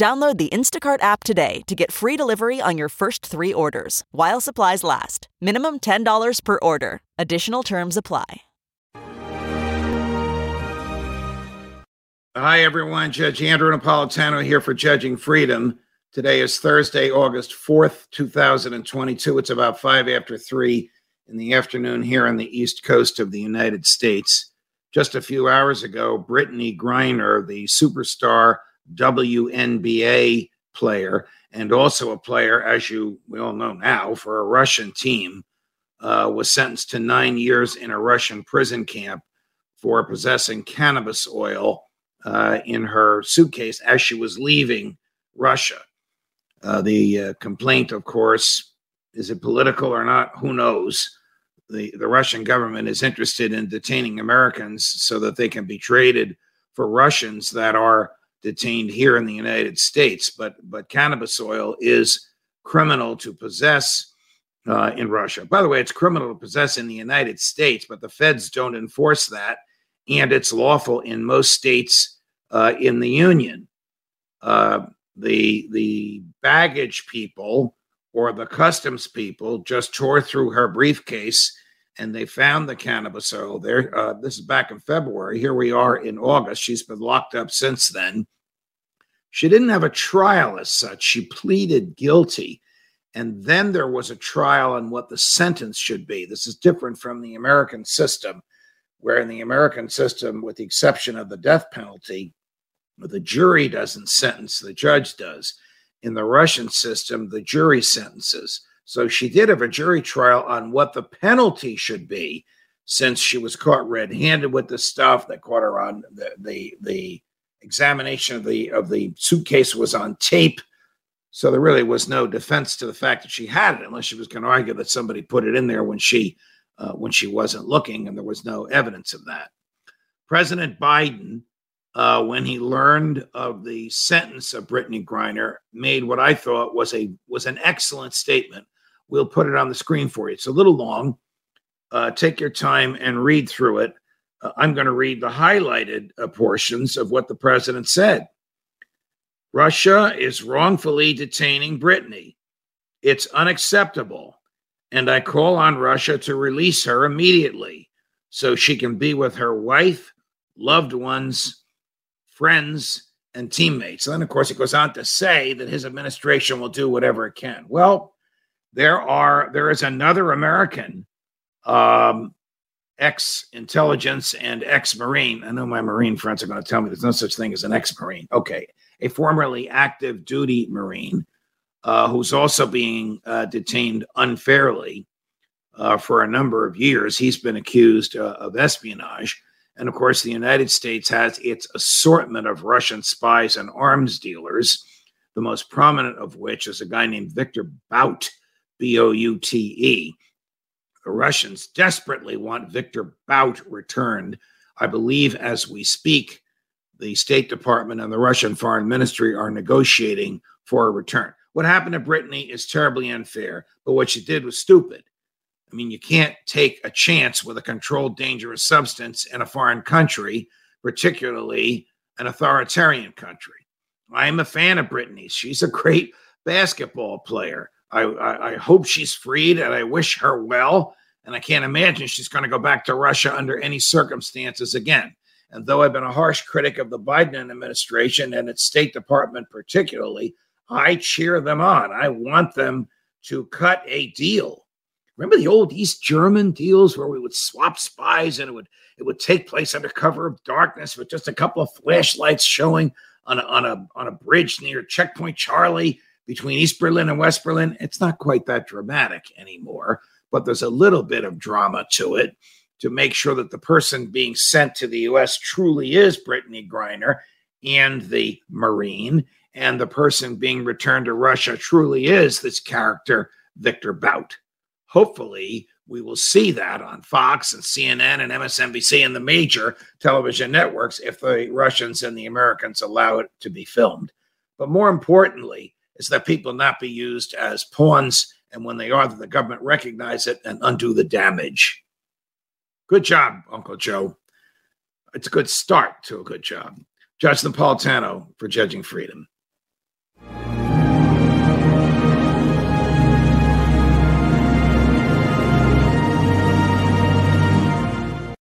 Download the Instacart app today to get free delivery on your first three orders while supplies last. Minimum $10 per order. Additional terms apply. Hi, everyone. Judge Andrew Napolitano here for Judging Freedom. Today is Thursday, August 4th, 2022. It's about five after three in the afternoon here on the East Coast of the United States. Just a few hours ago, Brittney Griner, the superstar WNBA player and also a player, as you we all know now, for a Russian team, uh, was sentenced to nine years in a Russian prison camp for possessing cannabis oil uh, in her suitcase as she was leaving Russia. Uh, the uh, complaint, of course, is it political or not? Who knows? The, the Russian government is interested in detaining Americans so that they can be traded for Russians that are detained here in the United States. But but cannabis oil is criminal to possess uh, in Russia. By the way, it's criminal to possess in the United States, but the feds don't enforce that, and it's lawful in most states uh, in the union. Uh, the the baggage people or the customs people just tore through her briefcase and they found the cannabis oil there. Uh, this is back in February. Here we are in August. She's been locked up since then. She didn't have a trial as such. She pleaded guilty. And then there was a trial on what the sentence should be. This is different from the American system, where in the American system, with the exception of the death penalty, the jury doesn't sentence, the judge does. In the Russian system, the jury sentences. So she did have a jury trial on what the penalty should be, since she was caught red-handed with the stuff that caught her on the the the examination of the of the suitcase was on tape. So there really was no defense to the fact that she had it, unless she was going to argue that somebody put it in there when she uh, when she wasn't looking, and there was no evidence of that. President Biden, uh, when he learned of the sentence of Brittney Griner, made what I thought was a was an excellent statement We'll put it on the screen for you. It's a little long. Uh, take your time and read through it. Uh, I'm going to read the highlighted uh, portions of what the president said. Russia is wrongfully detaining Brittney. It's unacceptable. And I call on Russia to release her immediately so she can be with her wife, loved ones, friends, and teammates. And then, of course, it goes on to say that his administration will do whatever it can. Well, there are there is another American um, ex intelligence and ex Marine. I know my Marine friends are going to tell me there's no such thing as an ex Marine. Okay. A formerly active duty Marine uh, who's also being uh, detained unfairly uh, for a number of years. He's been accused uh, of espionage. And of course, the United States has its assortment of Russian spies and arms dealers, the most prominent of which is a guy named Victor Bout B O U T E. The Russians desperately want Victor Bout returned. I believe as we speak, the State Department and the Russian Foreign Ministry are negotiating for a return. What happened to Brittney is terribly unfair, but what she did was stupid. I mean, you can't take a chance with a controlled dangerous substance in a foreign country, particularly an authoritarian country. I am a fan of Brittney. She's a great basketball player. I, I, I hope she's freed and I wish her well. And I can't imagine she's going to go back to Russia under any circumstances again. And though I've been a harsh critic of the Biden administration and its State Department, particularly, I cheer them on. I want them to cut a deal. Remember the old East German deals where we would swap spies and it would it would take place under cover of darkness with just a couple of flashlights showing on a, on a on a bridge near Checkpoint Charlie between East Berlin and West Berlin, it's not quite that dramatic anymore, but there's a little bit of drama to it to make sure that the person being sent to the US truly is Brittney Griner and the Marine and the person being returned to Russia truly is this character, Victor Bout. Hopefully, we will see that on Fox and CNN and MSNBC and the major television networks if the Russians and the Americans allow it to be filmed. But more importantly, is that people not be used as pawns, and when they are, that the government recognize it and undo the damage. Good job, Uncle Joe. It's a good start to a good job. Judge Napolitano for Judging Freedom.